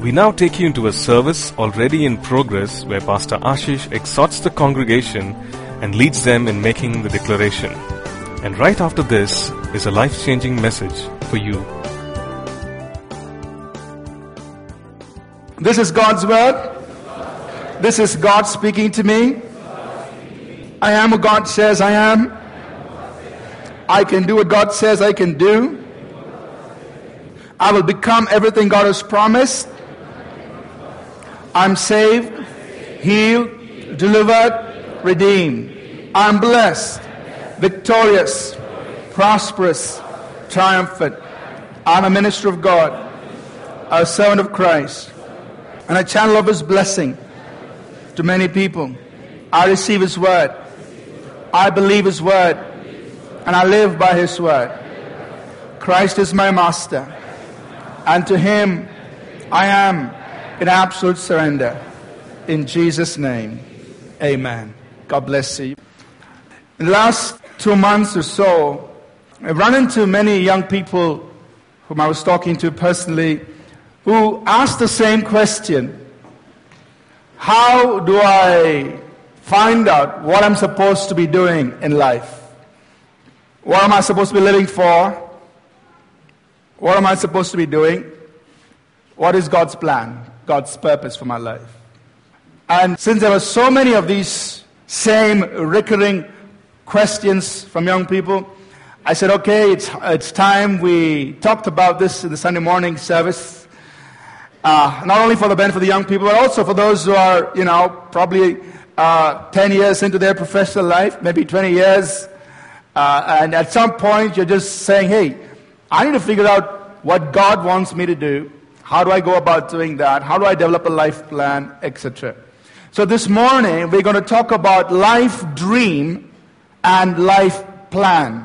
We now take you into a service already in progress where Pastor Ashish exhorts the congregation and leads them in making the declaration. And right after this is a life changing message for you. This is God's word. This is God speaking to me. I am what God says I am. I can do what God says I can do. I will become everything God has promised. I'm saved, healed, delivered, redeemed. I'm blessed, victorious, prosperous, triumphant. I'm a minister of God, a servant of Christ, and a channel of His blessing to many people. I receive His word. I believe His word. And I live by His word. Christ is my master. And to Him I am in absolute surrender. In Jesus' name, amen. God bless you. In the last two months or so, I've run into many young people whom I was talking to personally who asked the same question How do I find out what I'm supposed to be doing in life? What am I supposed to be living for? What am I supposed to be doing? What is God's plan, God's purpose for my life? And since there were so many of these same recurring questions from young people, I said, okay, it's, it's time. We talked about this in the Sunday morning service. Uh, not only for the benefit of the young people, but also for those who are, you know, probably uh, 10 years into their professional life, maybe 20 years. Uh, and at some point, you're just saying, hey, I need to figure out what God wants me to do. How do I go about doing that? How do I develop a life plan, etc. So this morning, we're going to talk about life dream and life plan.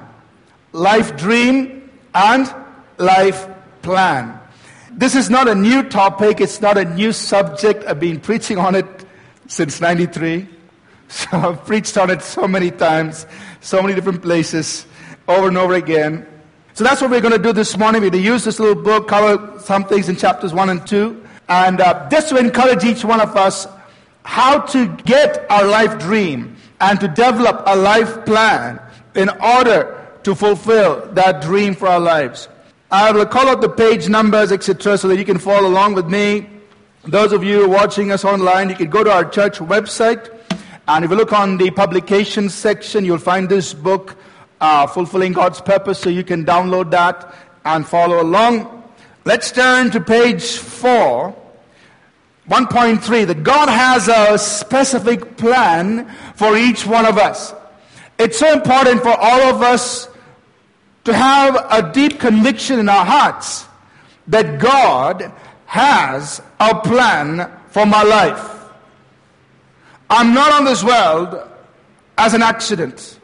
Life dream and life plan. This is not a new topic. It's not a new subject. I've been preaching on it since 93. So I've preached on it so many times, so many different places, over and over again. So that's what we're going to do this morning. We're going to use this little book, cover some things in chapters 1 and 2, and uh, just to encourage each one of us how to get our life dream and to develop a life plan in order to fulfill that dream for our lives. I will call out the page numbers, etc., so that you can follow along with me. Those of you watching us online, you can go to our church website, and if you look on the publications section, you'll find this book, uh, Fulfilling God's Purpose, so you can download that and follow along. Let's turn to page 4, 1.3, that God has a specific plan for each one of us. It's so important for all of us to have a deep conviction in our hearts that God has a plan for my life. I'm not on this world as an accident.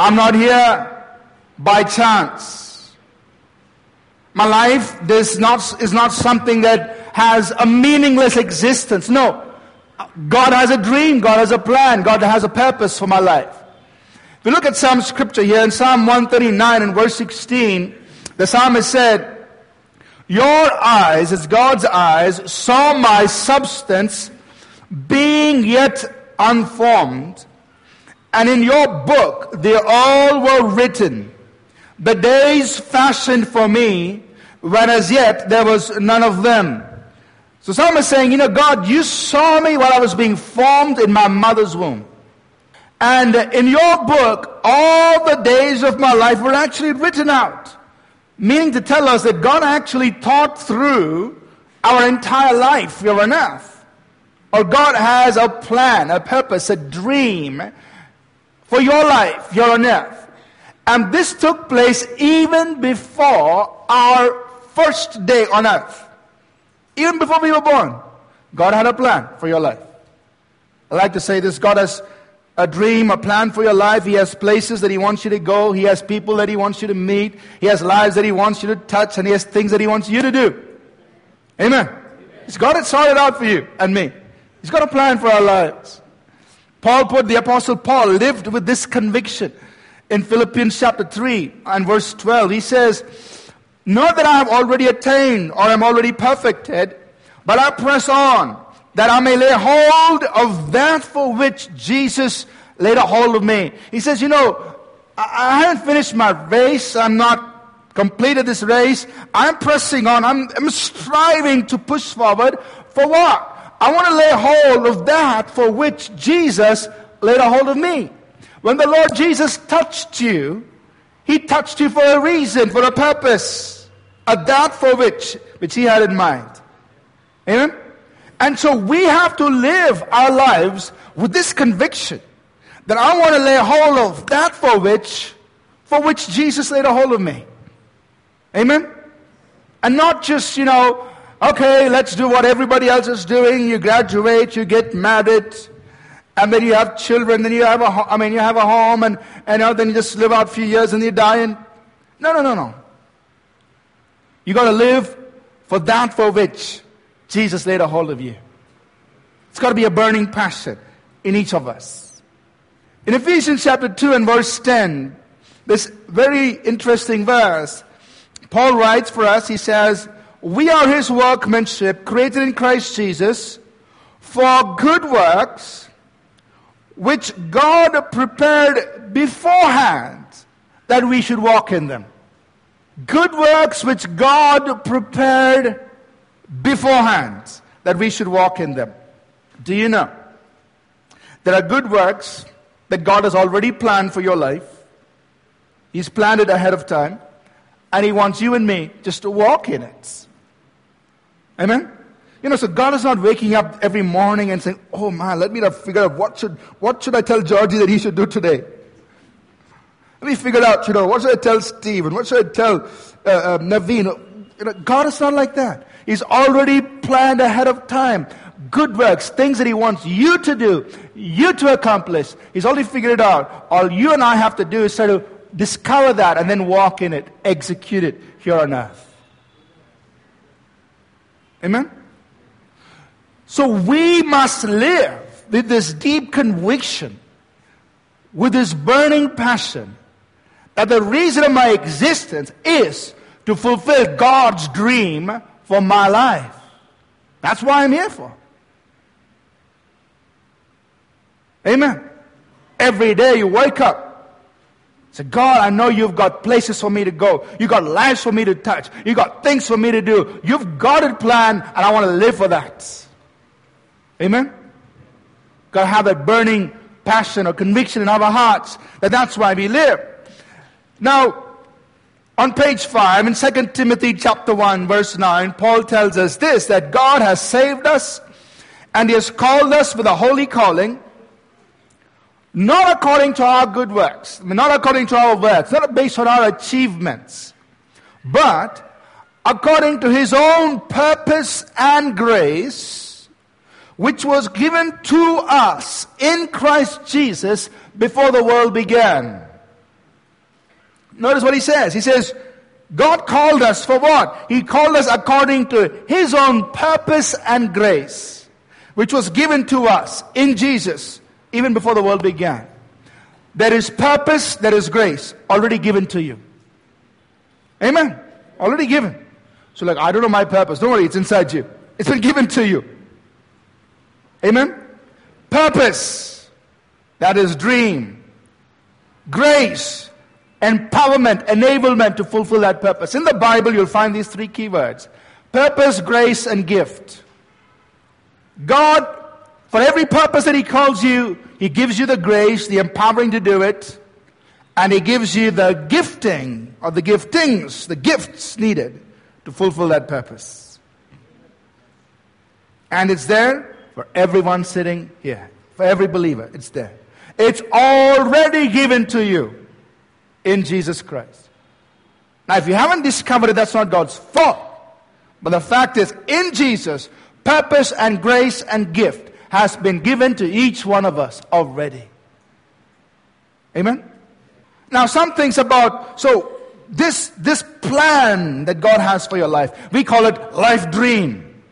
I'm not here by chance. My life is not, is not something that has a meaningless existence. No. God has a dream. God has a plan. God has a purpose for my life. If we look at some scripture here in Psalm 139 and verse 16, the psalmist said, Your eyes, as God's eyes, saw my substance being yet unformed, and in your book they all were written, the days fashioned for me, when as yet there was none of them. So psalmist saying, you know, God, you saw me while I was being formed in my mother's womb. And in your book, all the days of my life were actually written out. Meaning to tell us that God actually thought through our entire life here on earth. Or God has a plan, a purpose, a dream for your life here on earth. And this took place even before our first day on earth. Even before we were born, God had a plan for your life. I like to say this God has a dream, a plan for your life. He has places that He wants you to go. He has people that He wants you to meet. He has lives that He wants you to touch, and He has things that He wants you to do. Amen. He's got it sorted out for you and me. He's got a plan for our lives. Paul put, the Apostle Paul lived with this conviction in Philippians chapter 3 and verse 12. He says, Not that I have already attained or am already perfected, but I press on that I may lay hold of that for which Jesus laid a hold of me. He says, you know, I, haven't finished my race. I'm not completed this race. I'm pressing on. I'm, I'm striving to push forward for what? I want to lay hold of that for which Jesus laid a hold of me. When the Lord Jesus touched you, He touched you for a reason, for a purpose, a that for which, which He had in mind. Amen? And so we have to live our lives with this conviction that I want to lay hold of that for which, for which Jesus laid a hold of me. Amen? And not just, you know, okay, let's do what everybody else is doing. You graduate, you get married, and then you have children, then you have a, I mean, you have a home, and, and then you just live out a few years and you die. And no, no, no, no. You got to live for that for which Jesus laid a hold of you. It's got to be a burning passion in each of us. In Ephesians chapter 2 and verse 10, this very interesting verse, Paul writes for us, he says, We are his workmanship, created in Christ Jesus, for good works, which God prepared beforehand that we should walk in them. Good works which God prepared beforehand that we should walk in them. Do you know? There are good works that God has already planned for your life. He's planned it ahead of time. And He wants you and me just to walk in it. Amen? You know, so God is not waking up every morning and saying, oh man, let me figure out what should, what should I tell Georgie that he should do today? Let me figure out, you know, what should I tell Steve and what should I tell uh, uh, Naveen? You know, God is not like that. He's already planned ahead of time. Good works, things that He wants you to do, you to accomplish. He's already figured it out. All you and I have to do is sort of discover that and then walk in it, execute it here on earth. Amen? So we must live with this deep conviction, with this burning passion, that the reason of my existence is to fulfill God's dream for my life. That's why I'm here for. Amen. Every day you wake up. Say, God, I know you've got places for me to go. You've got lives for me to touch. You've got things for me to do. You've got it planned, and I want to live for that. Amen? Got to have that burning passion or conviction in our hearts that that's why we live. Now, on page 5 in 2 Timothy chapter 1 verse 9, Paul tells us this, that God has saved us and he has called us with a holy calling, not according to our good works, not according to our works, not based on our achievements, but according to his own purpose and grace, which was given to us in Christ Jesus before the world began. Notice what he says. He says, God called us for what? He called us according to His own purpose and grace, which was given to us in Jesus even before the world began. There is purpose, there is grace already given to you. Amen. Already given. So, like, I don't know my purpose. Don't worry, it's inside you. It's been given to you. Amen? Purpose. That is dream. Grace. Empowerment, enablement to fulfill that purpose. In the Bible, you'll find these three keywords purpose, grace, and gift. God, for every purpose that He calls you, He gives you the grace, the empowering to do it, and He gives you the gifting or the giftings, the gifts needed to fulfill that purpose. And it's there for everyone sitting here, for every believer. It's there. It's already given to you in Jesus Christ. Now, if you haven't discovered it, that's not God's fault. But the fact is, in Jesus, purpose and grace and gift has been given to each one of us already. Amen? Now, some things about, so this, this plan that God has for your life, we call it life dream.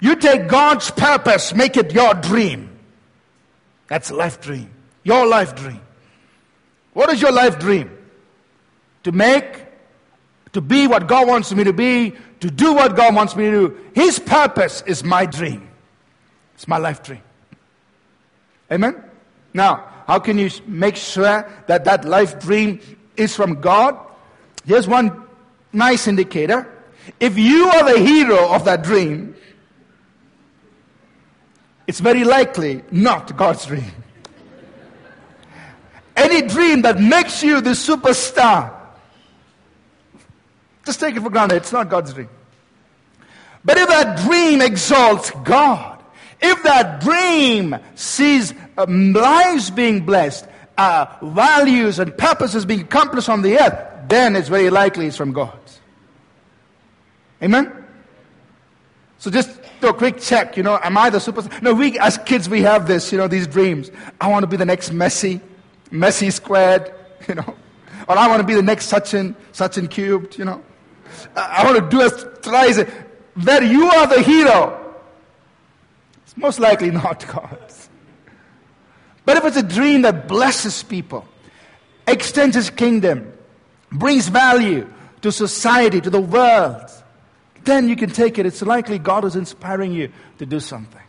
You take God's purpose, make it your dream. That's life dream. Your life dream. What is your life dream? To make to be what God wants me to be, to do what God wants me to do. His purpose is my dream. It's my life dream. Amen? Now, how can you make sure that that life dream is from God? Here's one nice indicator. If you are the hero of that dream, it's very likely not God's dream. Any dream that makes you the superstar, just take it for granted, it's not God's dream. But if that dream exalts God, if that dream sees um, lives being blessed, uh, values and purposes being accomplished on the earth, then it's very likely it's from God. Amen? So just do a quick check, you know, am I the superstar? No, we as kids, we have this, you know, these dreams. I want to be the next Messi, Messi squared, you know. Or I want to be the next Sachin, Sachin cubed, you know. I want to do a thrice. That you are the hero. Most likely not God's. But if it's a dream that blesses people, extends his kingdom, brings value to society, to the world, then you can take it. It's likely God is inspiring you to do something.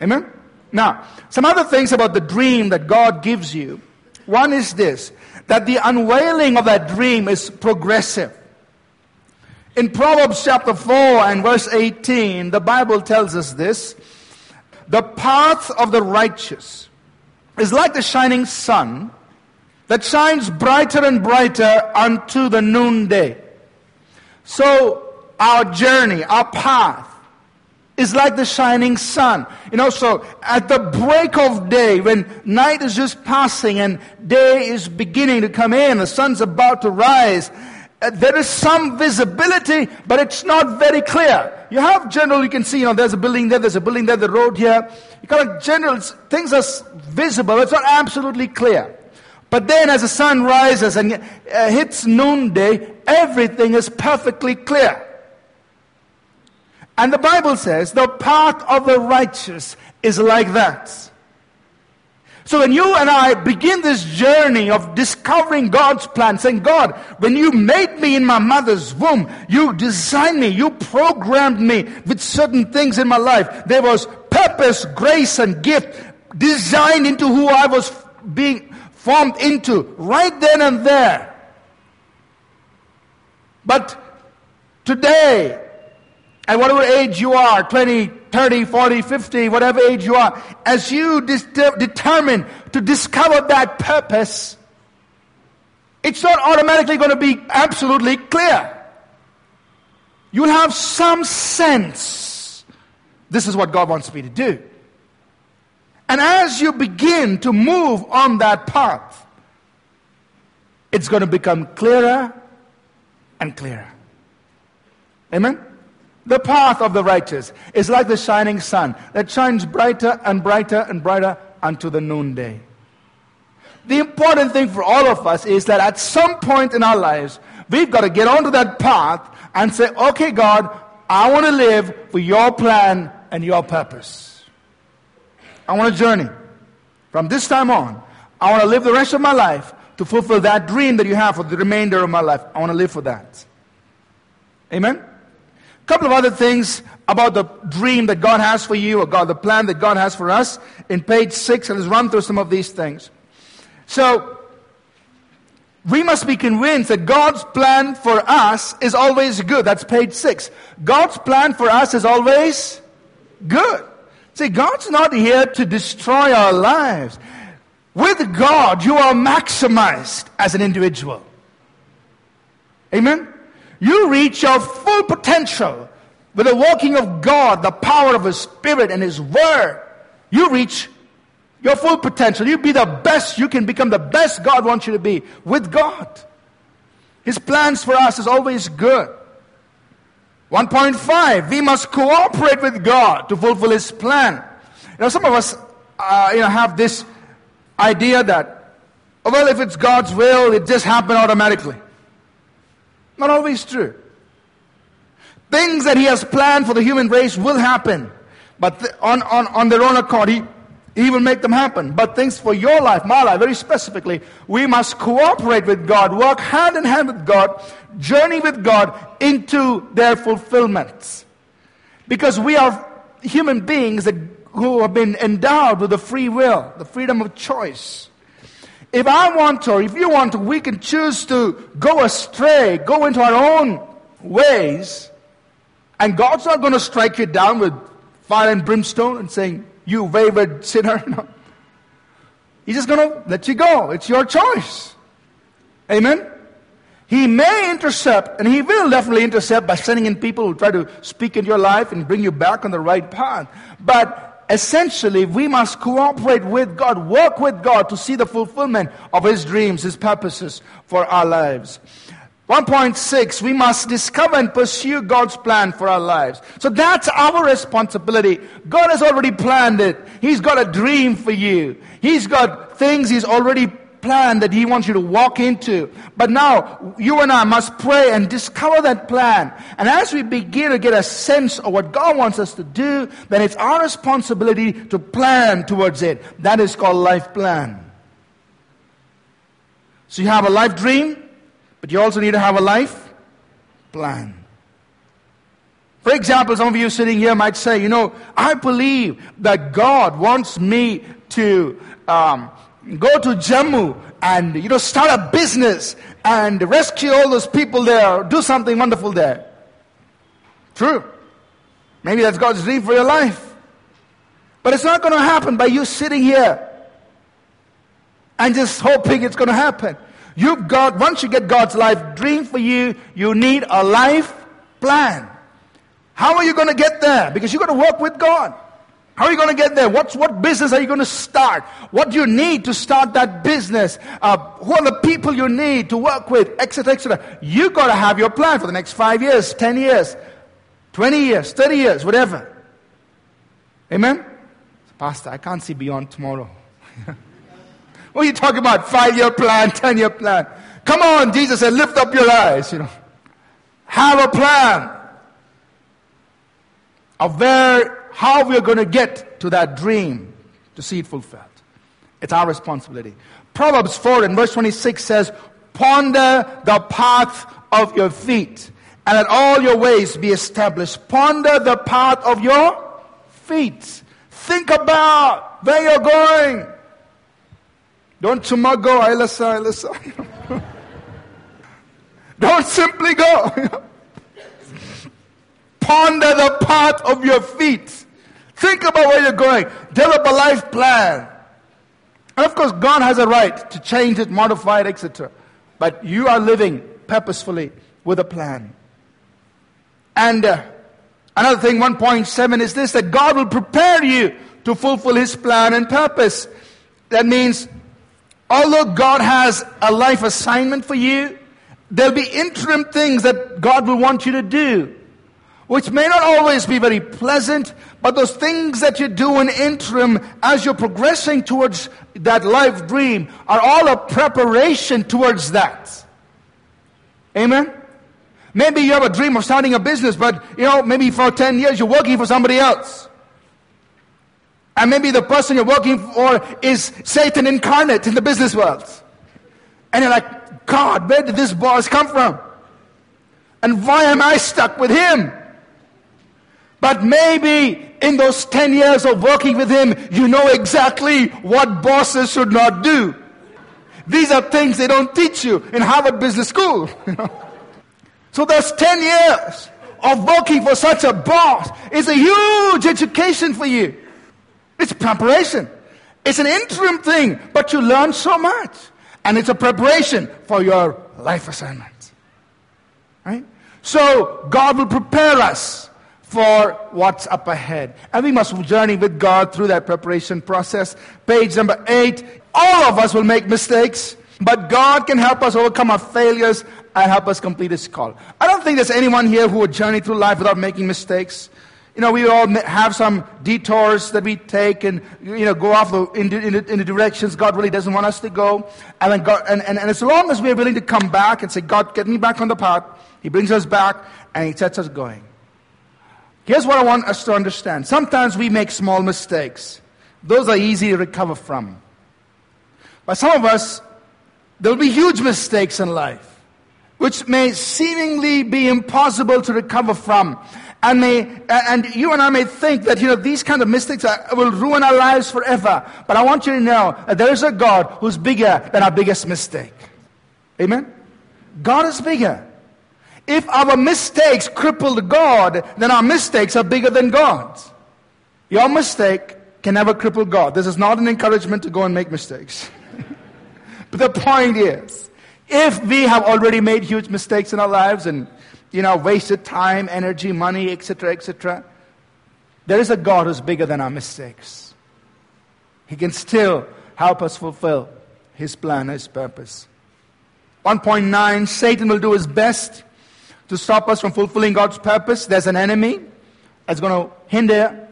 Amen? Now, some other things about the dream that God gives you. One is this that the unveiling of that dream is progressive. In Proverbs chapter 4 and verse 18, the Bible tells us this The path of the righteous is like the shining sun that shines brighter and brighter unto the noonday. So, our journey, our path, is like the shining sun. You know, so at the break of day, when night is just passing and day is beginning to come in, the sun's about to rise, uh, there is some visibility, but it's not very clear. You have general, you can see, you know, there's a building there, there's a building there, the road here. You kind of general, things are visible, it's not absolutely clear. But then as the sun rises and uh, hits noonday, everything is perfectly clear. And the Bible says the path of the righteous is like that. So when you and I begin this journey of discovering God's plan, saying, God, when you made me in my mother's womb, you designed me, you programmed me with certain things in my life. There was purpose, grace, and gift designed into who I was being formed into right then and there. But today, at whatever age you are 20, 30, 40, 50, whatever age you are as you determine to discover that purpose, it's not automatically going to be absolutely clear. You'll have some sense. This is what God wants me to do. And as you begin to move on that path, it's going to become clearer and clearer. Amen? The path of the righteous is like the shining sun that shines brighter and brighter and brighter unto the noonday. The important thing for all of us is that at some point in our lives, we've got to get onto that path and say, okay, God, I want to live for your plan and your purpose. I want to journey. From this time on, I want to live the rest of my life to fulfill that dream that you have for the remainder of my life. I want to live for that. Amen? Couple of other things about the dream that God has for you, or God, the plan that God has for us. In page six, and let's run through some of these things. So, we must be convinced that God's plan for us is always good. That's page six. God's plan for us is always good. See, God's not here to destroy our lives. With God, you are maximized as an individual. Amen? You reach your full potential with the working of God, the power of His Spirit and His Word. You reach your full potential. You be the best. You can become the best God wants you to be with God. His plans for us is always good. 1.5, we must cooperate with God to fulfill His plan. You know, some of us, uh, you know, have this idea that, well, if it's God's will, it just happens automatically. Not always true. Things that He has planned for the human race will happen, but on, on, on their own accord. He, He will make them happen. But things for your life, my life, very specifically, we must cooperate with God, work hand in hand with God, journey with God into their fulfillment. Because we are human beings that, who have been endowed with the free will, the freedom of choice. If I want to, or if you want to, we can choose to go astray, go into our own ways, and God's not going to strike you down with fire and brimstone and saying, You wayward sinner. No. He's just going to let you go. It's your choice. Amen? He may intercept, and he will definitely intercept by sending in people who try to speak into your life and bring you back on the right path. But essentially, we must cooperate with God, work with God to see the fulfillment of His dreams, His purposes for our lives. 1.6, we must discover and pursue God's plan for our lives. So that's our responsibility. God has already planned it. He's got a dream for you. He's got things He's already plan that He wants you to walk into. But now, you and I must pray and discover that plan. And as we begin to get a sense of what God wants us to do, then it's our responsibility to plan towards it. That is called life plan. So you have a life dream, but you also need to have a life plan. For example, some of you sitting here might say, you know, I believe that God wants me to um, go to Jammu and you know start a business and rescue all those people there, do something wonderful there. True. Maybe that's God's dream for your life. But it's not going to happen by you sitting here and just hoping it's going to happen. You've got, once you get God's life dream for you, you need a life plan. How are you going to get there? Because you've got to work with God. How are you going to get there? What's, what business are you going to start? What do you need to start that business? Uh, who are the people you need to work with, etc., etc. You got to have your plan for the next five years, ten years, twenty years, thirty years, whatever. Amen. Pastor, I can't see beyond tomorrow. what are you talking about? Five-year plan, ten-year plan. Come on, Jesus said, lift up your eyes. You know, have a plan of where how we are going to get to that dream to see it fulfilled. It's our responsibility. Proverbs 4 and verse 26 says, Ponder the path of your feet, and let all your ways be established. Ponder the path of your feet. Think about where you're going. Don't go, ilasa, ilasa. Don't simply go. Ponder the path of your feet. Think about where you're going. Develop a life plan. And of course, God has a right to change it, modify it, etc. But you are living purposefully with a plan. And uh, another thing, 1.7 is this that God will prepare you to fulfill His plan and purpose. That means, although God has a life assignment for you, there'll be interim things that God will want you to do which may not always be very pleasant, but those things that you do in interim as you're progressing towards that life dream are all a preparation towards that. Amen? Maybe you have a dream of starting a business, but you know, maybe for 10 years you're working for somebody else. And maybe the person you're working for is Satan incarnate in the business world. And you're like, God, where did this boss come from? And why am I stuck with him? But maybe in those 10 years of working with him, you know exactly what bosses should not do. These are things they don't teach you in Harvard Business School. so those 10 years of working for such a boss is a huge education for you. It's preparation. It's an interim thing, but you learn so much. And it's a preparation for your life assignment. Right? So God will prepare us for what's up ahead. And we must journey with God through that preparation process. Page number eight. All of us will make mistakes, but God can help us overcome our failures and help us complete His call. I don't think there's anyone here who would journey through life without making mistakes. You know, we all have some detours that we take and, you know, go off the, in, in, in the directions God really doesn't want us to go. And, then God, and, and, and as long as we're willing to come back and say, God, get me back on the path, He brings us back and He sets us going. Here's what I want us to understand. Sometimes we make small mistakes. those are easy to recover from. But some of us, there will be huge mistakes in life, which may seemingly be impossible to recover from. And may, and you and I may think that, you know, these kind of mistakes are, will ruin our lives forever. But I want you to know that there is a God who's bigger than our biggest mistake. Amen? God is bigger. If our mistakes crippled God, then our mistakes are bigger than God's. Your mistake can never cripple God. This is not an encouragement to go and make mistakes. but the point is, if we have already made huge mistakes in our lives and, you know, wasted time, energy, money, etc., etc., there is a God who's bigger than our mistakes. He can still help us fulfill His plan, His purpose. 1.9 Satan will do his best to stop us from fulfilling God's purpose. There's an enemy that's going to hinder,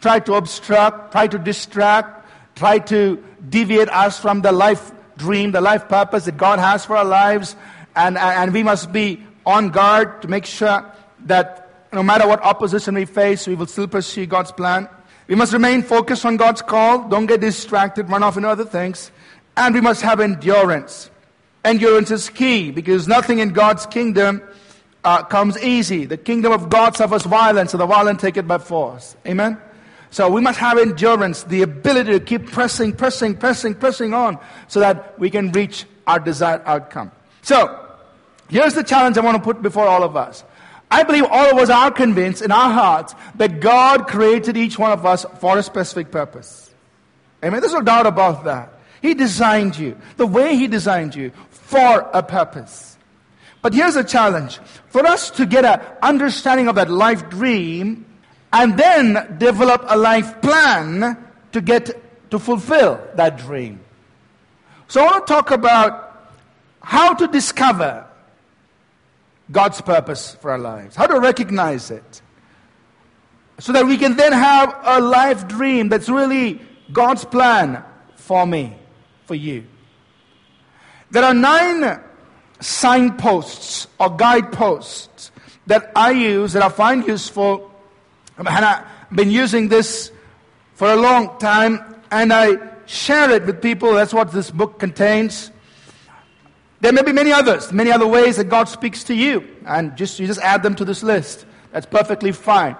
try to obstruct, try to distract, try to deviate us from the life dream, the life purpose that God has for our lives. And, and we must be on guard to make sure that no matter what opposition we face, we will still pursue God's plan. We must remain focused on God's call. Don't get distracted, run off into other things. And we must have endurance. Endurance is key because nothing in God's kingdom uh, comes easy. The kingdom of God suffers violence, and the violent take it by force. Amen? So we must have endurance, the ability to keep pressing, pressing, pressing, pressing on so that we can reach our desired outcome. So, here's the challenge I want to put before all of us. I believe all of us are convinced in our hearts that God created each one of us for a specific purpose. Amen? There's no doubt about that. He designed you the way He designed you for a purpose. But here's a challenge. For us to get an understanding of that life dream and then develop a life plan to get to fulfill that dream. So I want to talk about how to discover God's purpose for our lives, how to recognize it, so that we can then have a life dream that's really God's plan for me, for you. There are nine signposts or guideposts that I use that I find useful. Um, and I've been using this for a long time and I share it with people. That's what this book contains. There may be many others, many other ways that God speaks to you, and just you just add them to this list. That's perfectly fine.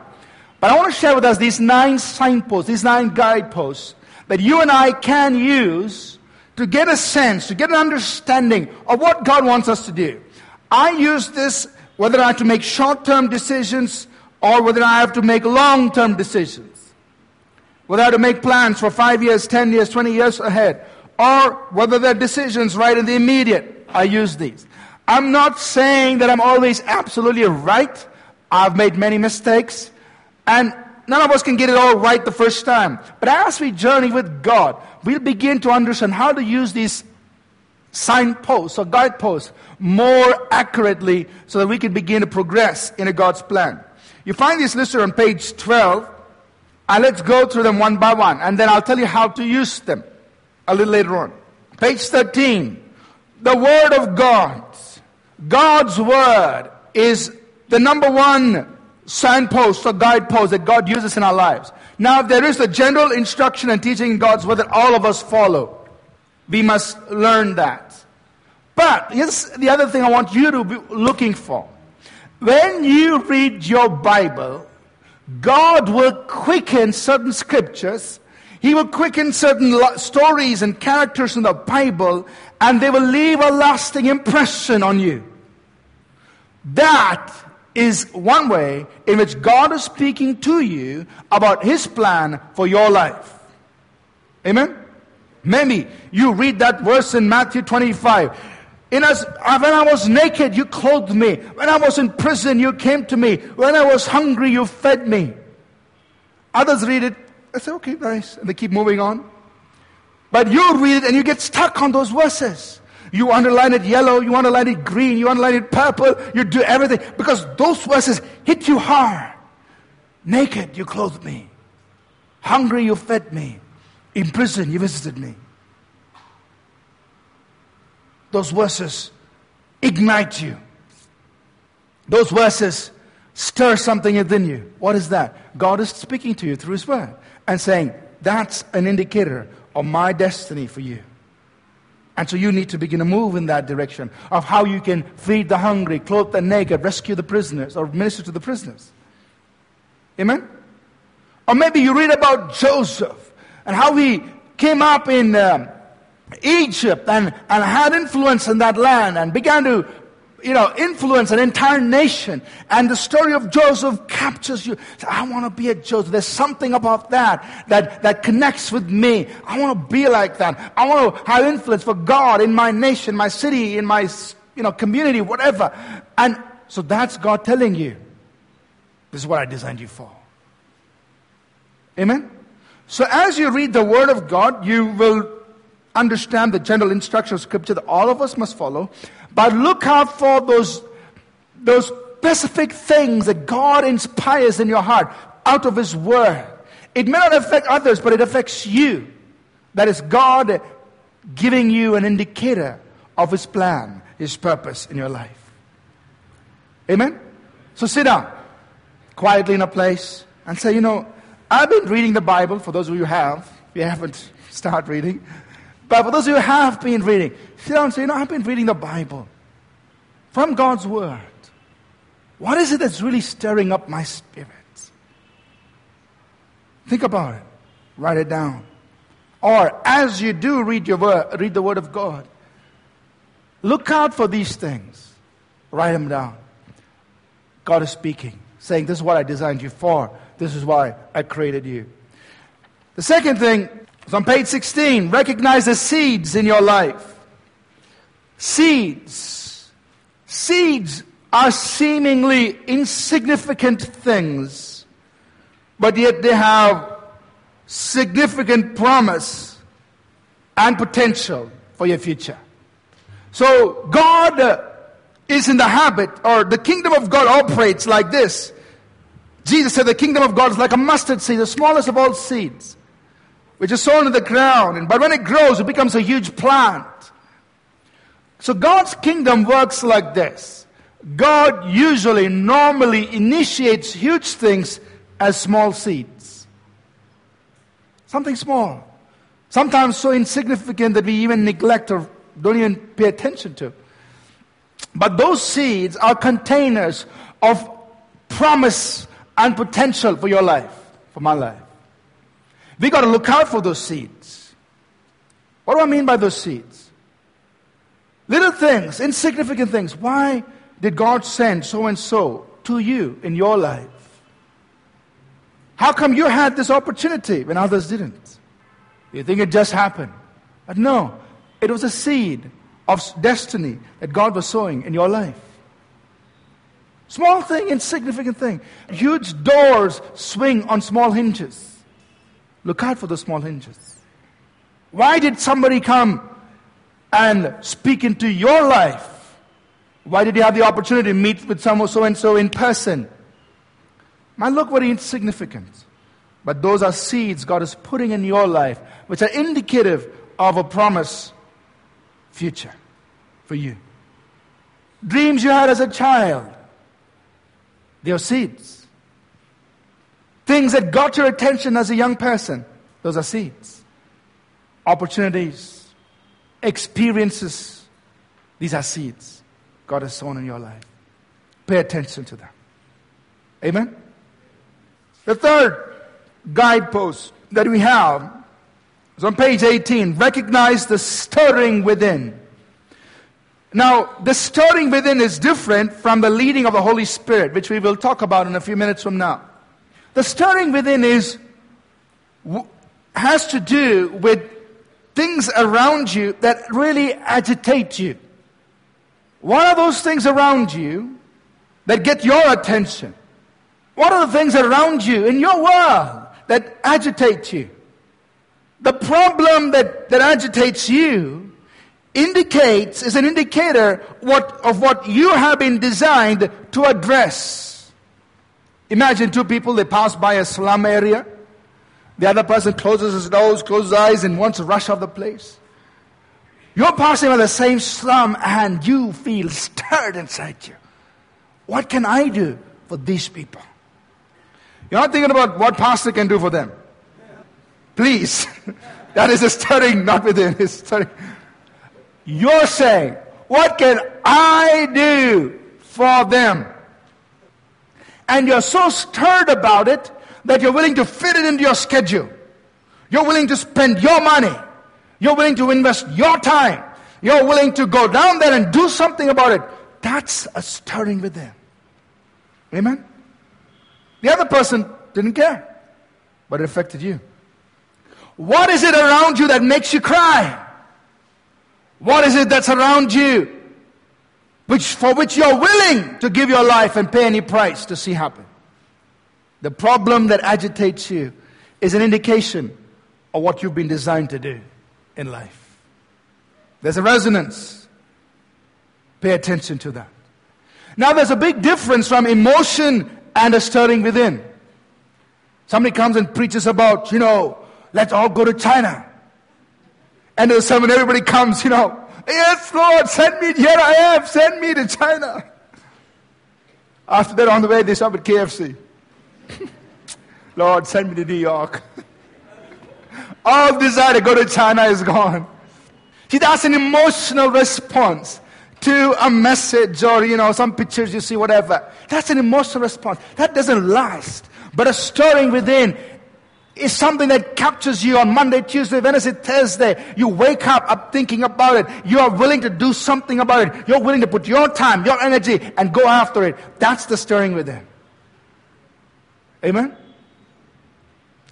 But I want to share with us these nine signposts, these nine guideposts that you and I can use to get a sense, to get an understanding of what God wants us to do. I use this whether I have to make short term decisions or whether I have to make long term decisions. Whether I have to make plans for five years, ten years, twenty years ahead, or whether they're decisions right in the immediate. I use these. I'm not saying that I'm always absolutely right. I've made many mistakes. And None of us can get it all right the first time. But as we journey with God, we'll begin to understand how to use these signposts or guideposts more accurately so that we can begin to progress in a God's plan. You find these listed on page 12, and let's go through them one by one, and then I'll tell you how to use them a little later on. Page 13, the Word of God. God's Word is the number one signpost or guidepost that God uses in our lives. Now, if there is a general instruction and teaching in God's word that all of us follow, we must learn that. But here's the other thing I want you to be looking for. When you read your Bible, God will quicken certain scriptures. He will quicken certain stories and characters in the Bible, and they will leave a lasting impression on you. That is one way in which God is speaking to you about His plan for your life. Amen? Maybe you read that verse in Matthew 25. In as, uh, when I was naked, you clothed me. When I was in prison, you came to me. When I was hungry, you fed me. Others read it. I say, okay, nice. And they keep moving on. But you read it and you get stuck on those verses. You underline it yellow, you underline it green, you underline it purple, you do everything because those verses hit you hard. Naked, you clothed me. Hungry, you fed me. In prison, you visited me. Those verses ignite you. Those verses stir something within you. What is that? God is speaking to you through His Word and saying, that's an indicator of my destiny for you. And so you need to begin to move in that direction of how you can feed the hungry, clothe the naked, rescue the prisoners, or minister to the prisoners. Amen? Or maybe you read about Joseph and how he came up in um, Egypt and, and had influence in that land and began to you know, influence an entire nation. And the story of Joseph captures you. I want to be a Joseph. There's something about that, that that connects with me. I want to be like that. I want to have influence for God in my nation, my city, in my you know, community, whatever. And so that's God telling you, this is what I designed you for. Amen? So as you read the Word of God, you will understand the general instruction of Scripture that all of us must follow. But look out for those, those specific things that God inspires in your heart out of His Word. It may not affect others, but it affects you. That is God giving you an indicator of His plan, His purpose in your life. Amen? So sit down quietly in a place and say, you know, I've been reading the Bible, for those of you who have. If you haven't, start reading. But for those who have been reading, sit down and say, you know, I've been reading the Bible from God's Word. What is it that's really stirring up my spirit? Think about it. Write it down. Or as you do read your word, read the Word of God, look out for these things. Write them down. God is speaking, saying, This is what I designed you for. This is why I created you. The second thing so on page 16, recognize the seeds in your life. Seeds. Seeds are seemingly insignificant things, but yet they have significant promise and potential for your future. So God is in the habit, or the kingdom of God operates like this. Jesus said the kingdom of God is like a mustard seed, the smallest of all seeds which is sown in the ground. But when it grows, it becomes a huge plant. So God's kingdom works like this. God usually, normally initiates huge things as small seeds. Something small. Sometimes so insignificant that we even neglect or don't even pay attention to. But those seeds are containers of promise and potential for your life, for my life. We got to look out for those seeds. What do I mean by those seeds? Little things, insignificant things. Why did God send so and so to you in your life? How come you had this opportunity when others didn't? You think it just happened? But no, it was a seed of destiny that God was sowing in your life. Small thing, insignificant thing. Huge doors swing on small hinges. Look out for the small hinges. Why did somebody come and speak into your life? Why did you have the opportunity to meet with someone so and so in person? Might look very insignificant, but those are seeds God is putting in your life, which are indicative of a promise future for you. Dreams you had as a child, they are seeds. Things that got your attention as a young person, those are seeds. Opportunities, experiences, these are seeds God has sown in your life. Pay attention to them. Amen? The third guidepost that we have is on page 18. Recognize the stirring within. Now, the stirring within is different from the leading of the Holy Spirit, which we will talk about in a few minutes from now. The stirring within is has to do with things around you that really agitate you. What are those things around you that get your attention? What are the things around you in your world that agitate you? The problem that, that agitates you indicates, is an indicator what, of what you have been designed to address. Imagine two people, they pass by a slum area. The other person closes his nose, closes his eyes, and wants to rush off the place. You're passing by the same slum and you feel stirred inside you. What can I do for these people? You're not thinking about what pastor can do for them. Please. that is a stirring, not within. It's stirring. You're saying, what can I do for them? And you're so stirred about it that you're willing to fit it into your schedule. You're willing to spend your money. You're willing to invest your time. You're willing to go down there and do something about it. That's a stirring within. Amen? The other person didn't care, but it affected you. What is it around you that makes you cry? What is it that's around you which, for which you're willing to give your life and pay any price to see happen? The problem that agitates you is an indication of what you've been designed to do in life. There's a resonance. Pay attention to that. Now, there's a big difference from emotion and a stirring within. Somebody comes and preaches about, you know, let's all go to China. And the sermon, everybody comes, you know, yes, Lord, send me, here I am, send me to China. After that, on the way, they stop at KFC. Lord, send me to New York. All desire to go to China is gone. See, that's an emotional response to a message or, you know, some pictures you see, whatever. That's an emotional response. That doesn't last. But a stirring within is something that captures you on Monday, Tuesday, Wednesday, Thursday. You wake up, up thinking about it. You are willing to do something about it. You're willing to put your time, your energy, and go after it. That's the stirring within. Amen?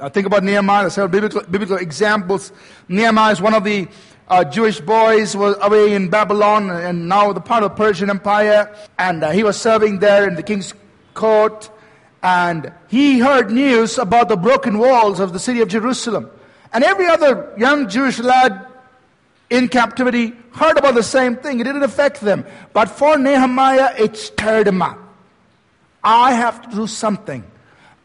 Now think about Nehemiah. There's several biblical, biblical examples. Nehemiah is one of the uh, Jewish boys was away in Babylon and now the part of the Persian Empire. And uh, he was serving there in the king's court. And he heard news about the broken walls of the city of Jerusalem. And every other young Jewish lad in captivity heard about the same thing. It didn't affect them. But for Nehemiah, it stirred him up. I have to do something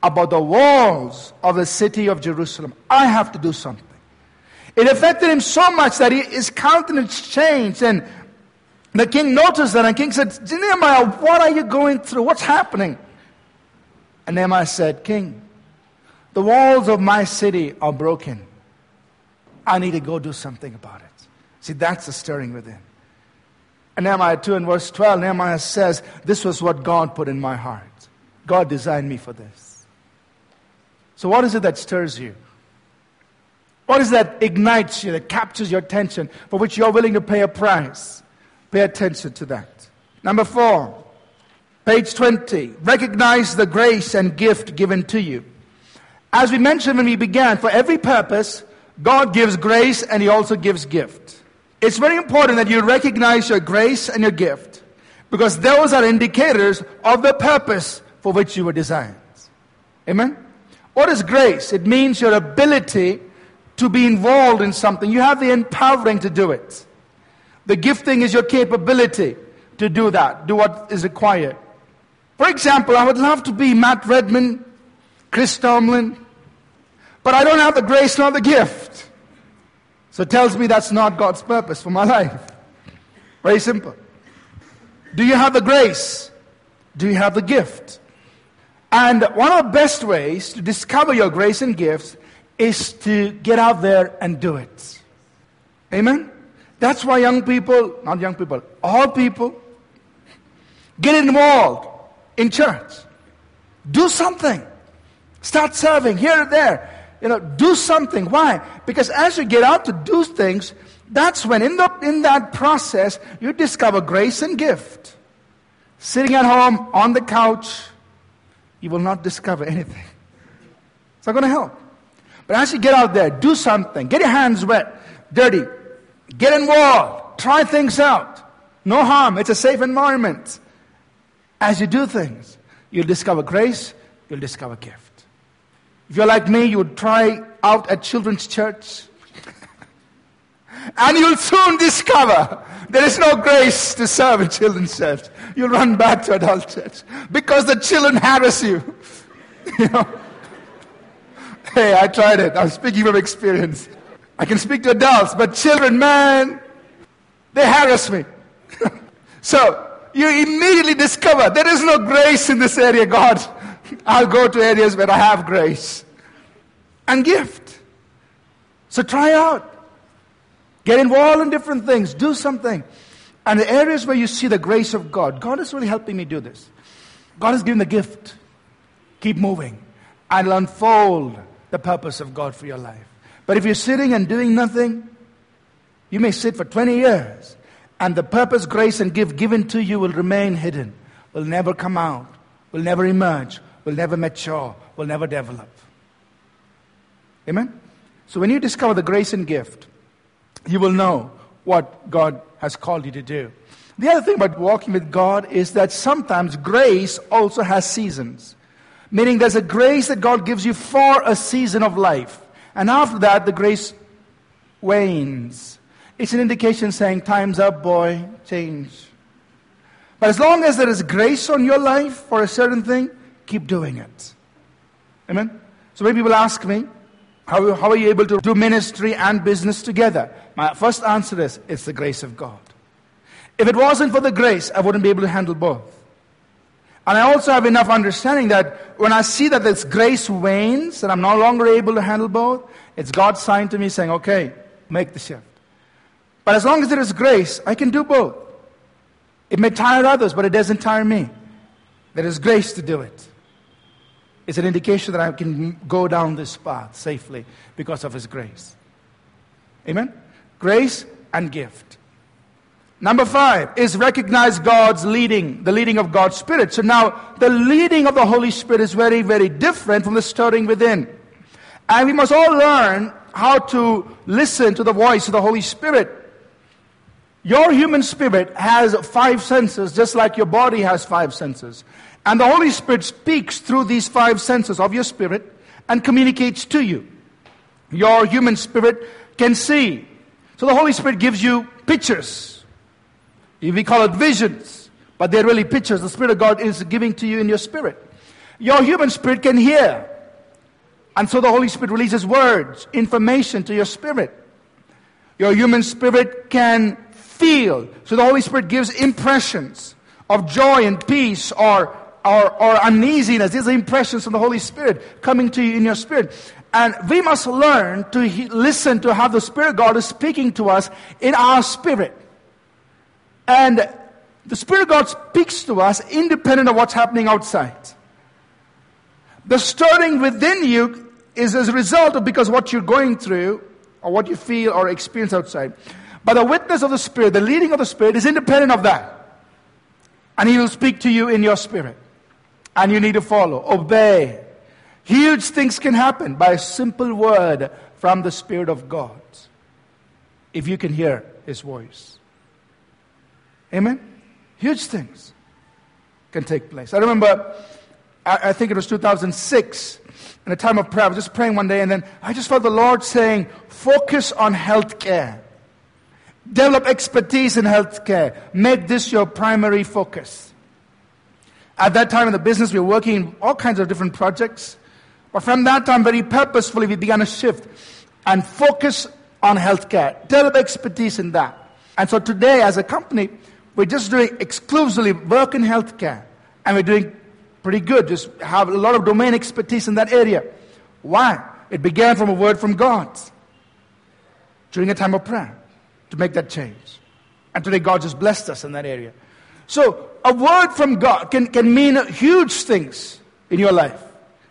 about the walls of the city of Jerusalem. I have to do something. It affected him so much that he, his countenance changed. And the king noticed that. And the king said, Nehemiah, what are you going through? What's happening? And Nehemiah said, King, the walls of my city are broken. I need to go do something about it. See, that's the stirring within. And Nehemiah 2 and verse 12, Nehemiah says, This was what God put in my heart. God designed me for this. So, what is it that stirs you? What is that ignites you, that captures your attention, for which you're willing to pay a price? Pay attention to that. Number four, Page 20. Recognize the grace and gift given to you. As we mentioned when we began, for every purpose, God gives grace and He also gives gift. It's very important that you recognize your grace and your gift because those are indicators of the purpose for which you were designed. Amen? What is grace? It means your ability to be involved in something. You have the empowering to do it. The gifting is your capability to do that, do what is required. For example, I would love to be Matt Redman, Chris Tomlin, but I don't have the grace nor the gift. So it tells me that's not God's purpose for my life. Very simple. Do you have the grace? Do you have the gift? And one of the best ways to discover your grace and gifts is to get out there and do it. Amen? That's why young people, not young people, all people, get involved in church. Do something. Start serving here and there. You know, do something. Why? Because as you get out to do things, that's when in, the, in that process you discover grace and gift. Sitting at home on the couch, you will not discover anything. It's not going to help. But as you get out there, do something. Get your hands wet, dirty. Get involved. Try things out. No harm. It's a safe environment. As you do things, you'll discover grace, you'll discover gift. If you're like me, you would try out at children's church. and you'll soon discover there is no grace to serve in children's church. You'll run back to adult church because the children harass you. you know? Hey, I tried it. I'm speaking from experience. I can speak to adults, but children, man, they harass me. so, you immediately discover there is no grace in this area, God. I'll go to areas where I have grace and gift. So try out. Get involved in different things. Do something. And the areas where you see the grace of God, God is really helping me do this. God has given the gift. Keep moving. And unfold the purpose of God for your life. But if you're sitting and doing nothing, you may sit for 20 years, and the purpose, grace, and gift given to you will remain hidden, will never come out, will never emerge, will never mature, will never develop. Amen? So when you discover the grace and gift, you will know what God has called you to do. The other thing about walking with God is that sometimes grace also has seasons. Meaning there's a grace that God gives you for a season of life. And after that, the grace wanes. It's an indication saying, Time's up, boy, change. But as long as there is grace on your life for a certain thing, keep doing it. Amen? So many people ask me, how, how are you able to do ministry and business together? My first answer is, it's the grace of God. If it wasn't for the grace, I wouldn't be able to handle both. And I also have enough understanding that when I see that this grace wanes and I'm no longer able to handle both, it's God's sign to me saying, okay, make the shift. But as long as there is grace, I can do both. It may tire others, but it doesn't tire me. There is grace to do it. It's an indication that I can go down this path safely because of His grace. Amen? Grace and gift. Number five is recognize God's leading, the leading of God's Spirit. So now, the leading of the Holy Spirit is very, very different from the stirring within. And we must all learn how to listen to the voice of the Holy Spirit. Your human spirit has five senses, just like your body has five senses. And the Holy Spirit speaks through these five senses of your spirit and communicates to you. Your human spirit can see. So the Holy Spirit gives you pictures we call it visions, but they're really pictures the Spirit of God is giving to you in your spirit. Your human spirit can hear. And so the Holy Spirit releases words, information to your spirit. Your human spirit can feel. So the Holy Spirit gives impressions of joy and peace or, or, or uneasiness. These are impressions from the Holy Spirit coming to you in your spirit. And we must learn to he- listen to how the Spirit God is speaking to us in our spirit. And the Spirit God speaks to us independent of what's happening outside. The stirring within you is as a result of because what you're going through or what you feel or experience outside. But the witness of the Spirit, the leading of the Spirit is independent of that. And He will speak to you in your spirit. And you need to follow, obey. Huge things can happen by a simple word from the Spirit of God. If you can hear His voice. Amen? Huge things can take place. I remember, I, I think it was 2006, in a time of prayer, I was just praying one day, and then I just felt the Lord saying, focus on health care. Develop expertise in healthcare. Make this your primary focus. At that time in the business, we were working in all kinds of different projects. But from that time, very purposefully, we began a shift and focus on healthcare. Develop expertise in that. And so today, as a company, we're just doing exclusively work in healthcare. And we're doing pretty good. Just have a lot of domain expertise in that area. Why? It began from a word from God during a time of prayer to make that change. And today God just blessed us in that area. So a word from God can, can mean huge things in your life.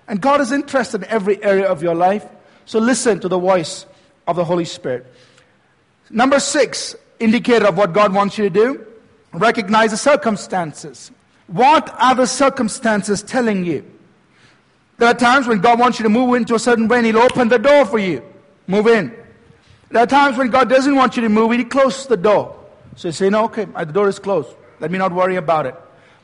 And God is interested in every area of your life. So listen to the voice of the Holy Spirit. Number six, indicator of what God wants you to do Recognize the circumstances. What are the circumstances telling you? There are times when God wants you to move into a certain way and He'll open the door for you. Move in. There are times when God doesn't want you to move, He closes the door. So you say, no, okay, the door is closed. Let me not worry about it.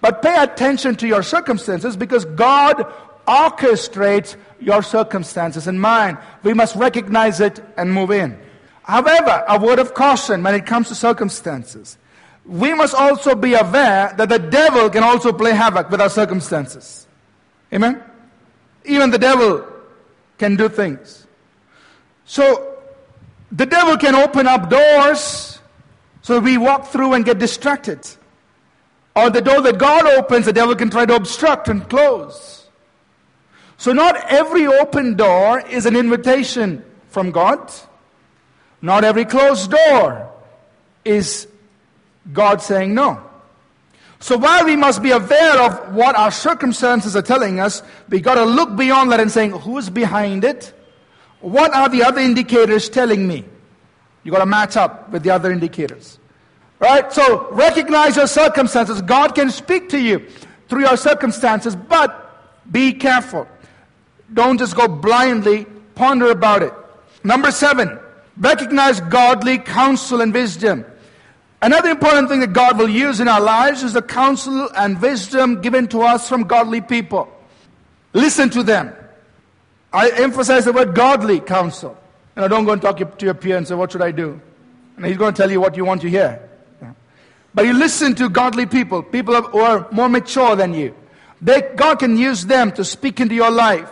But pay attention to your circumstances because God orchestrates your circumstances and mine. We must recognize it and move in. However, a word of caution when it comes to circumstances we must also be aware that the devil can also play havoc with our circumstances. Amen? Even the devil can do things. So, the devil can open up doors so we walk through and get distracted. Or the door that God opens, the devil can try to obstruct and close. So, not every open door is an invitation from God. Not every closed door is God saying no. So while we must be aware of what our circumstances are telling us, we got to look beyond that and saying, who's behind it? What are the other indicators telling me? You got to match up with the other indicators. Right? So recognize your circumstances. God can speak to you through your circumstances, but be careful. Don't just go blindly, ponder about it. Number seven, recognize godly counsel and wisdom. Another important thing that God will use in our lives is the counsel and wisdom given to us from godly people. Listen to them. I emphasize the word godly counsel. And I don't go and talk to your peer and say, What should I do? And he's going to tell you what you want to hear. But you listen to godly people, people who are more mature than you. They, God can use them to speak into your life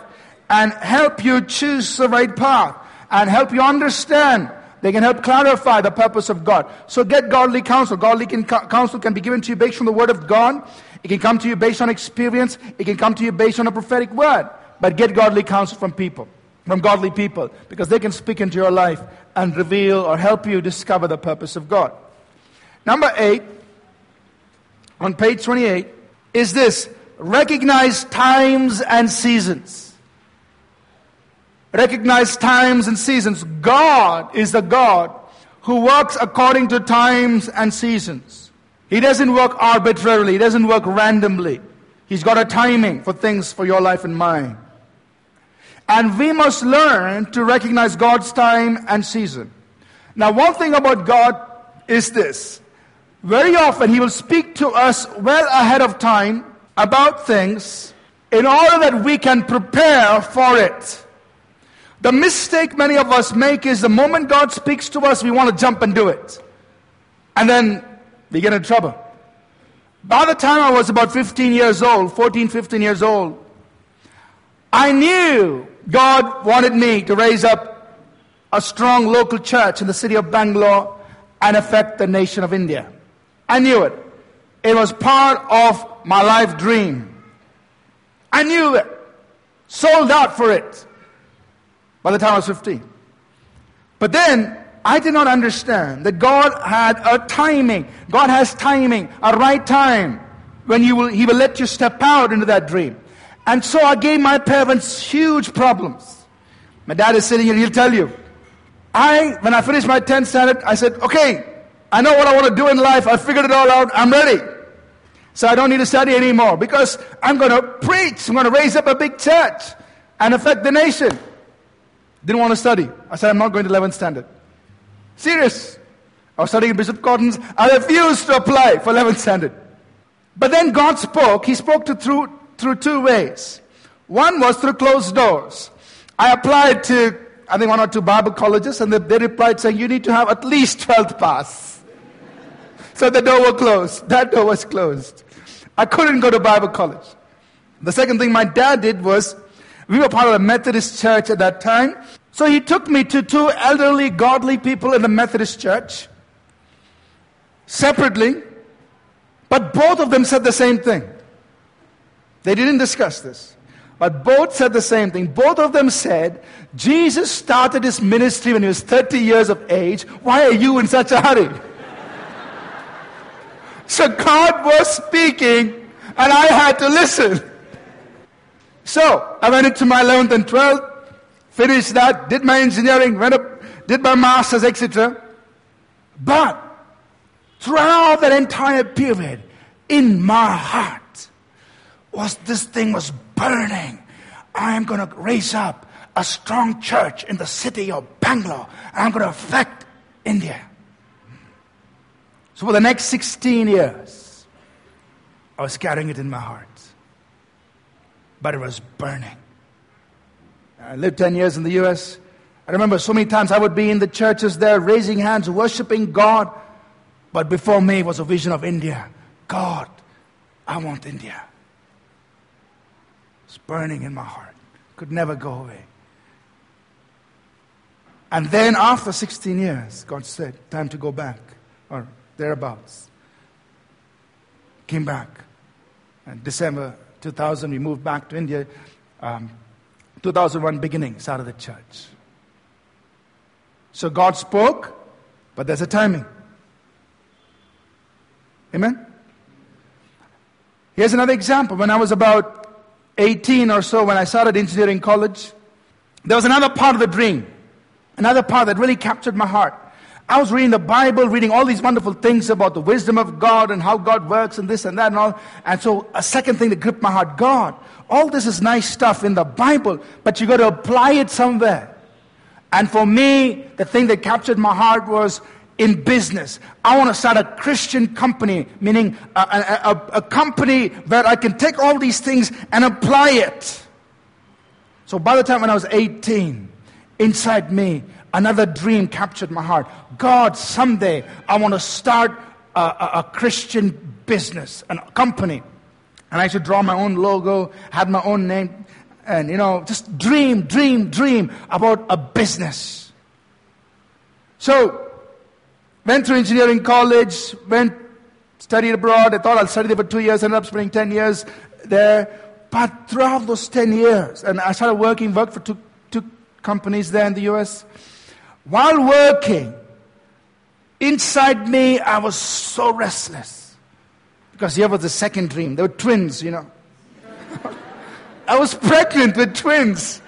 and help you choose the right path and help you understand. They can help clarify the purpose of God. So get godly counsel. Godly can, counsel can be given to you based on the word of God. It can come to you based on experience. It can come to you based on a prophetic word. But get godly counsel from people, from godly people, because they can speak into your life and reveal or help you discover the purpose of God. Number eight, on page 28, is this recognize times and seasons. Recognize times and seasons. God is the God who works according to times and seasons. He doesn't work arbitrarily, He doesn't work randomly. He's got a timing for things for your life and mine. And we must learn to recognize God's time and season. Now, one thing about God is this. Very often, He will speak to us well ahead of time about things in order that we can prepare for it. The mistake many of us make is the moment God speaks to us, we want to jump and do it. And then we get in trouble. By the time I was about 15 years old, 14, 15 years old, I knew God wanted me to raise up a strong local church in the city of Bangalore and affect the nation of India. I knew it. It was part of my life dream. I knew it. Sold out for it by the time I was 15. But then I did not understand that God had a timing. God has timing, a right time when you will, He will let you step out into that dream. And so I gave my parents huge problems. My dad is sitting here, he'll tell you. I, when I finished my 10th standard, I said, okay, I know what I want to do in life. I figured it all out. I'm ready. So I don't need to study anymore because I'm going to preach. I'm going to raise up a big church and affect the nation. Didn't want to study. I said, I'm not going to 11th standard. Serious. I was studying Bishop Cotton's. I refused to apply for 11th standard. But then God spoke. He spoke to through through two ways. One was through closed doors. I applied to, I think, one or two Bible colleges, and they, they replied saying, You need to have at least 12th pass. so the door was closed. That door was closed. I couldn't go to Bible college. The second thing my dad did was, we were part of a Methodist church at that time. So he took me to two elderly, godly people in the Methodist church, separately, but both of them said the same thing. They didn't discuss this. But both said the same thing. Both of them said, Jesus started his ministry when he was 30 years of age. Why are you in such a hurry? so God was speaking, and I had to listen. So I went into my 11th and 12th, finished that, did my engineering, went up, did my master's, etc. But throughout that entire period, in my heart, was this thing was burning. I am going to raise up a strong church in the city of Bangalore. And I'm going to affect India. So for the next 16 years, I was carrying it in my heart. But it was burning. I lived 10 years in the U.S. I remember so many times I would be in the churches there raising hands, worshiping God. But before me was a vision of India. God, I want India. Burning in my heart. Could never go away. And then after 16 years, God said, time to go back, or thereabouts. Came back. And December 2000, we moved back to India. Um, 2001 beginning, started the church. So God spoke, but there's a timing. Amen? Here's another example. When I was about 18 or so, when I started engineering college, there was another part of the dream, another part that really captured my heart. I was reading the Bible, reading all these wonderful things about the wisdom of God and how God works and this and that and all. And so a second thing that gripped my heart, God, all this is nice stuff in the Bible, but you got to apply it somewhere. And for me, the thing that captured my heart was in business. I want to start a Christian company, meaning a, a, a, a, company where I can take all these things and apply it. So by the time when I was 18, inside me, another dream captured my heart. God, someday I want to start a, a Christian business, a company. And I should draw my own logo, had my own name, and you know, just dream, dream, dream about a business. So, went through engineering college, went, studied abroad. I thought I'll study there for two years, ended up spending 10 years there. But throughout those 10 years, and I started working, worked for two, two companies there in the US. While working, inside me, I was so restless. Because here was the second dream. They were twins, you know. I was pregnant with twins.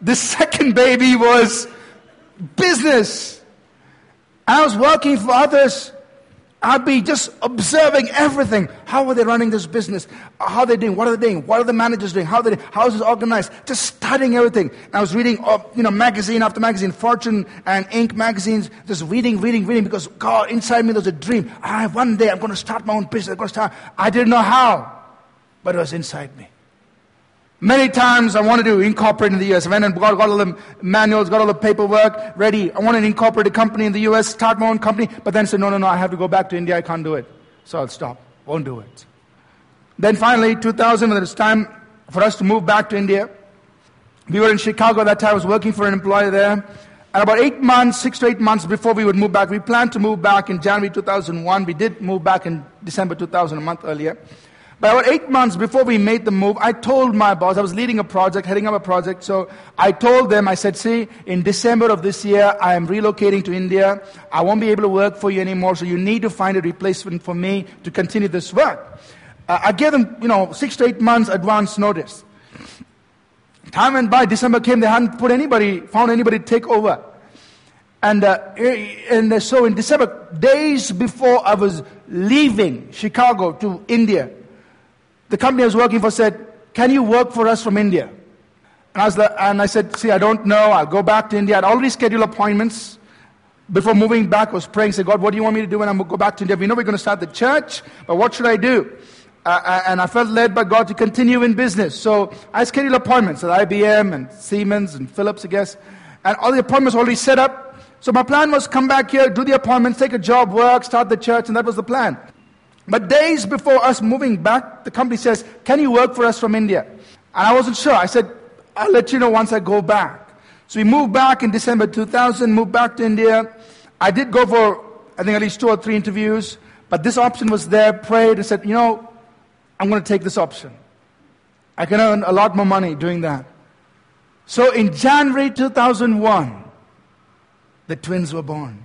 The second baby was business. I was working for others. I'd be just observing everything. How are they running this business? How are they doing? What are they doing? What are the managers doing? How they, how is it organized? Just studying everything. And I was reading, uh, you know, magazine after magazine, Fortune and Inc. magazines, just reading, reading, reading, because God, inside me there's a dream. I, one day I'm going to start my own business. I'm going to start. I didn't know how but it was inside me. Many times I wanted to incorporate in the US. I went and got, got all the manuals, got all the paperwork ready. I wanted to incorporate a company in the US, start my own company, but then said, no, no, no, I have to go back to India. I can't do it. So I'll stop. Won't do it. Then finally, 2000, when it was time for us to move back to India, we were in Chicago at that time. I was working for an employer there. And about eight months, six to eight months before we would move back, we planned to move back in January 2001. We did move back in December 2000, a month earlier. But about eight months before we made the move, I told my boss, I was leading a project, heading up a project, so I told them, I said, see, in December of this year, I am relocating to India. I won't be able to work for you anymore, so you need to find a replacement for me to continue this work. Uh, I gave them, you know, six to eight months advance notice. Time went by, December came, they hadn't put anybody, found anybody to take over. And, uh, and so in December, days before I was leaving Chicago to India, the company I was working for said, Can you work for us from India? And I, was and I said, See, I don't know. I'll go back to India. I'd already scheduled appointments. Before moving back, I was praying, said, God, what do you want me to do when I go back to India? We know we're going to start the church, but what should I do? Uh, uh, and I felt led by God to continue in business. So I scheduled appointments at IBM and Siemens and Philips, I guess. And all the appointments already set up. So my plan was come back here, do the appointments, take a job, work, start the church, and that was the plan. But days before us moving back, the company says, Can you work for us from India? And I wasn't sure. I said, I'll let you know once I go back. So we moved back in December 2000, moved back to India. I did go for, I think, at least two or three interviews, but this option was there, prayed, and said, You know, I'm going to take this option. I can earn a lot more money doing that. So in January 2001, the twins were born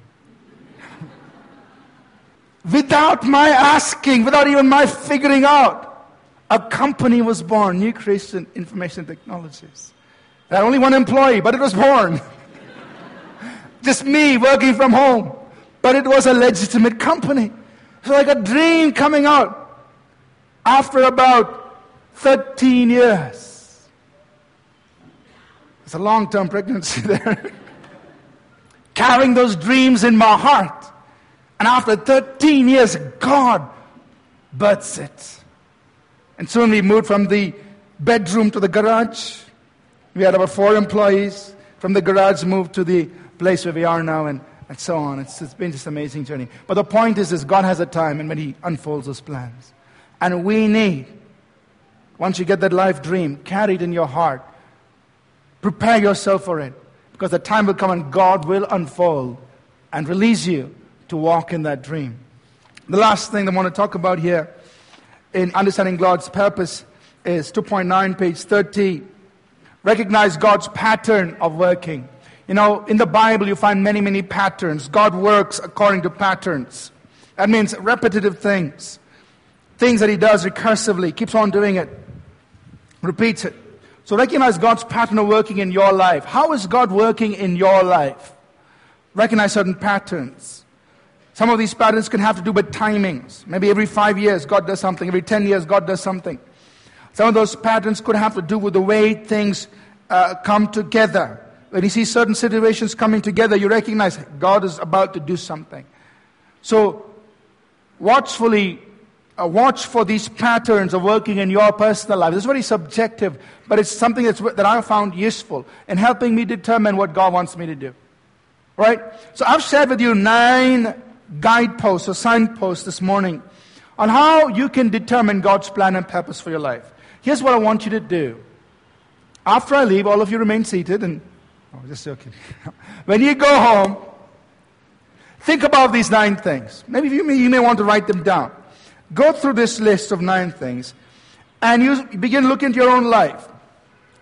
without my asking, without even my figuring out, a company was born, New Creation Information Technologies. I had only one employee, but it was born. Just me working from home. But it was a legitimate company. It's like a dream coming out after about 13 years. It's a long term pregnancy there. Carrying those dreams in my heart. And after 13 years, God births it. And soon we moved from the bedroom to the garage. We had about four employees. From the garage, moved to the place where we are now, and, and so on. It's, it's been just an amazing journey. But the point is, is God has a time and when He unfolds His plans. And we need, once you get that life dream, carry it in your heart. Prepare yourself for it. Because the time will come and God will unfold and release you to walk in that dream. The last thing I want to talk about here in understanding God's purpose is 2.9, page 30. Recognize God's pattern of working. You know, in the Bible, you find many, many patterns. God works according to patterns. That means repetitive things. Things that He does recursively, keeps on doing it, repeats it. So recognize God's pattern of working in your life. How is God working in your life? Recognize certain patterns. Some of these patterns can have to do with timings. Maybe every five years, God does something. Every ten years, God does something. Some of those patterns could have to do with the way things uh, come together. When you see certain situations coming together, you recognize God is about to do something. So, watchfully uh, watch for these patterns of working in your personal life. Is very subjective, but it's something that's, that I found useful in helping me determine what God wants me to do. Right? So I've shared with you nine guideposts or signposts this morning on how you can determine God's plan and purpose for your life. Here's what I want you to do. After I leave, all of you remain seated and, oh, just joking. when you go home, think about these nine things. Maybe you may, you may want to write them down. Go through this list of nine things and you begin looking at your own life.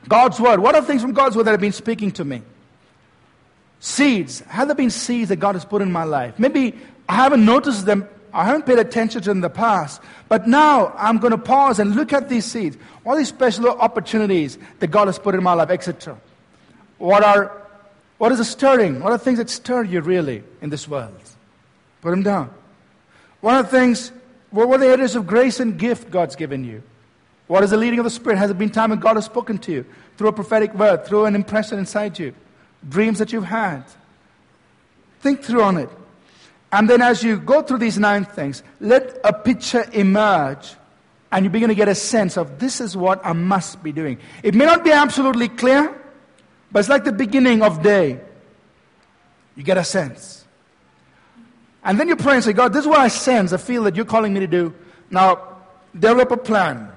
God's word. What are things from God's word that have been speaking to me? Seeds. Have there been seeds that God has put in my life? Maybe I haven't noticed them. I haven't paid attention to them in the past. But now I'm going to pause and look at these seeds. What are these special opportunities that God has put in my life, etc.? What are, what is the stirring? What are the things that stir you really in this world? Put them down. What are the things what are the areas of grace and gift God's given you? What is the leading of the Spirit? Has it been time when God has spoken to you through a prophetic word, through an impression inside you, dreams that you've had? Think through on it. And then as you go through these nine things, let a picture emerge and you begin to get a sense of this is what I must be doing. It may not be absolutely clear, but it's like the beginning of day. You get a sense. And then you pray and say, God, this is what I sense, I feel that you're calling me to do. Now, develop a plan.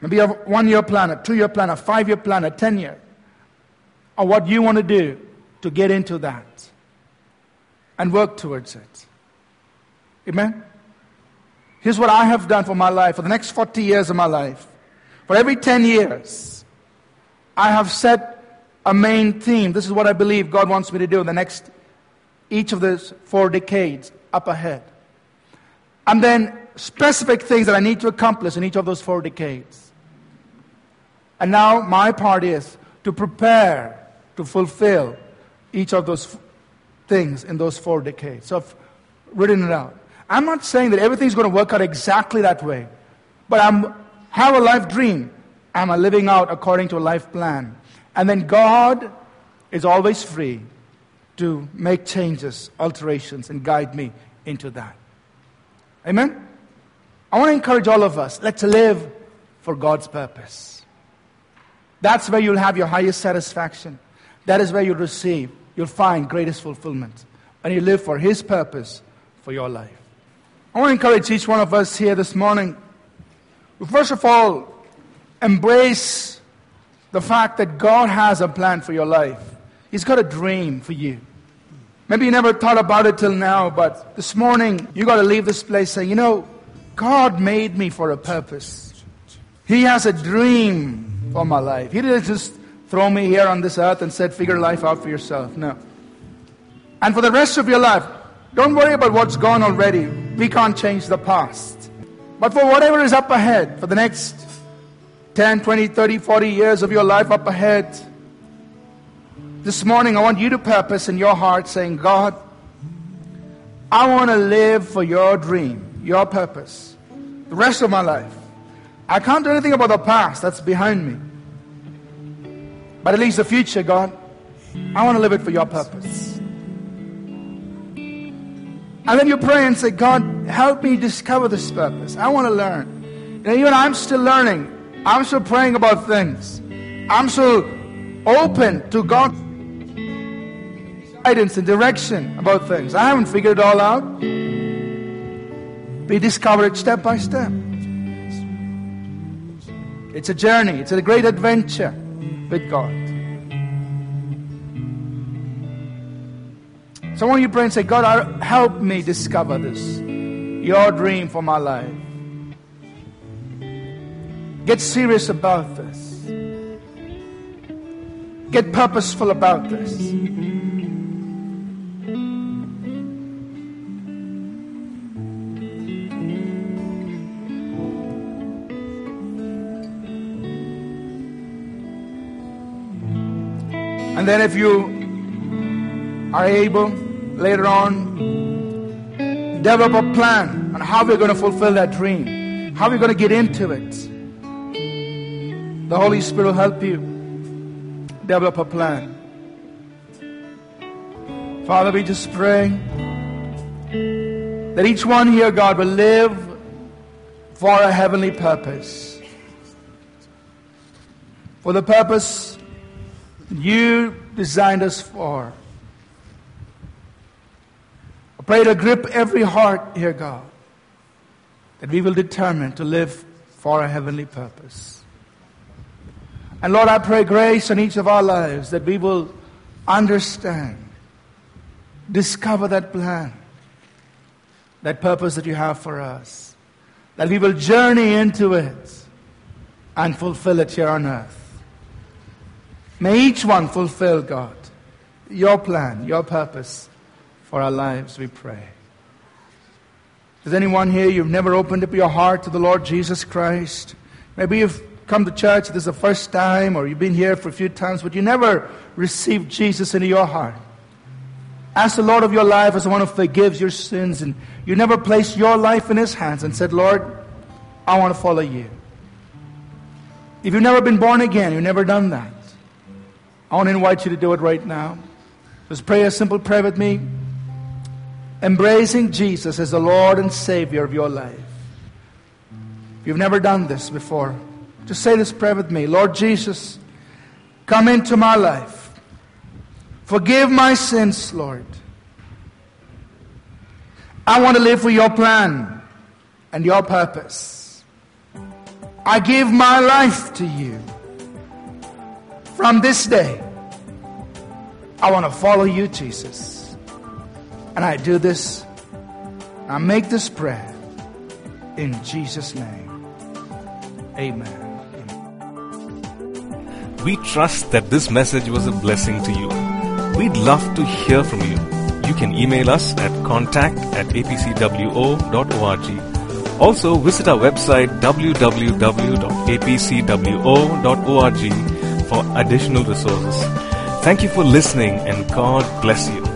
Maybe a one year plan, a two year plan, a five year plan, a ten year. Or what you want to do to get into that and work towards it. Amen? Here's what I have done for my life, for the next 40 years of my life. For every 10 years, I have set a main theme. This is what I believe God wants me to do in the next each of those four decades up ahead. And then specific things that I need to accomplish in each of those four decades. And now my part is to prepare to fulfill each of those things in those four decades. So I've written it out. I'm not saying that everything's going to work out exactly that way, but I'm have a life dream. Am I living out according to a life plan? And then God is always free to make changes, alterations, and guide me into that. Amen? I want to encourage all of us let's live for God's purpose. That's where you'll have your highest satisfaction. That is where you'll receive, you'll find greatest fulfillment. And you live for His purpose for your life. I want to encourage each one of us here this morning first of all, embrace the fact that God has a plan for your life. He's got a dream for you. Maybe you never thought about it till now, but this morning you got to leave this place saying, you know, God made me for a purpose. He has a dream for my life. He didn't just throw me here on this earth and said, figure life out for yourself. No. And for the rest of your life, don't worry about what's gone already. We can't change the past. But for whatever is up ahead, for the next 10, 20, 30, 40 years of your life up ahead, this morning, I want you to purpose in your heart saying, God, I want to live for your dream, your purpose, the rest of my life. I can't do anything about the past, that's behind me. But at least the future, God, I want to live it for your purpose. And then you pray and say, God, help me discover this purpose. I want to learn. And even I'm still learning. I'm still praying about things. I'm still open to God's guidance and direction about things. I haven't figured it all out. We discover it step by step. It's a journey, it's a great adventure with God. So I want you to pray and say, God, help me discover this, your dream for my life. Get serious about this. Get purposeful about this. And then if you are able later on, develop a plan on how we're going to fulfill that dream, how we're going to get into it. The Holy Spirit will help you develop a plan. Father, we just pray that each one here, God, will live for a heavenly purpose. For the purpose you designed us for. I pray to grip every heart here, God, that we will determine to live for a heavenly purpose. And Lord, I pray grace on each of our lives that we will understand, discover that plan, that purpose that you have for us, that we will journey into it and fulfill it here on earth. May each one fulfill, God, your plan, your purpose for our lives, we pray. Is anyone here, you've never opened up your heart to the Lord Jesus Christ? Maybe you've come to church, this is the first time, or you've been here for a few times, but you never received Jesus into your heart. Ask the Lord of your life as the one who forgives your sins, and you never placed your life in His hands and said, Lord, I want to follow you. If you've never been born again, you've never done that. I want to invite you to do it right now. Just pray a simple prayer with me. Embracing Jesus as the Lord and Savior of your life. If you've never done this before, just say this prayer with me. Lord Jesus, come into my life. Forgive my sins, Lord. I want to live for your plan and your purpose. I give my life to you. From this day, I want to follow you, Jesus. And I do this, I make this prayer in Jesus' name. Amen. We trust that this message was a blessing to you. We'd love to hear from you. You can email us at contact at apcwo.org. Also, visit our website www.apcwo.org for additional resources. Thank you for listening and God bless you.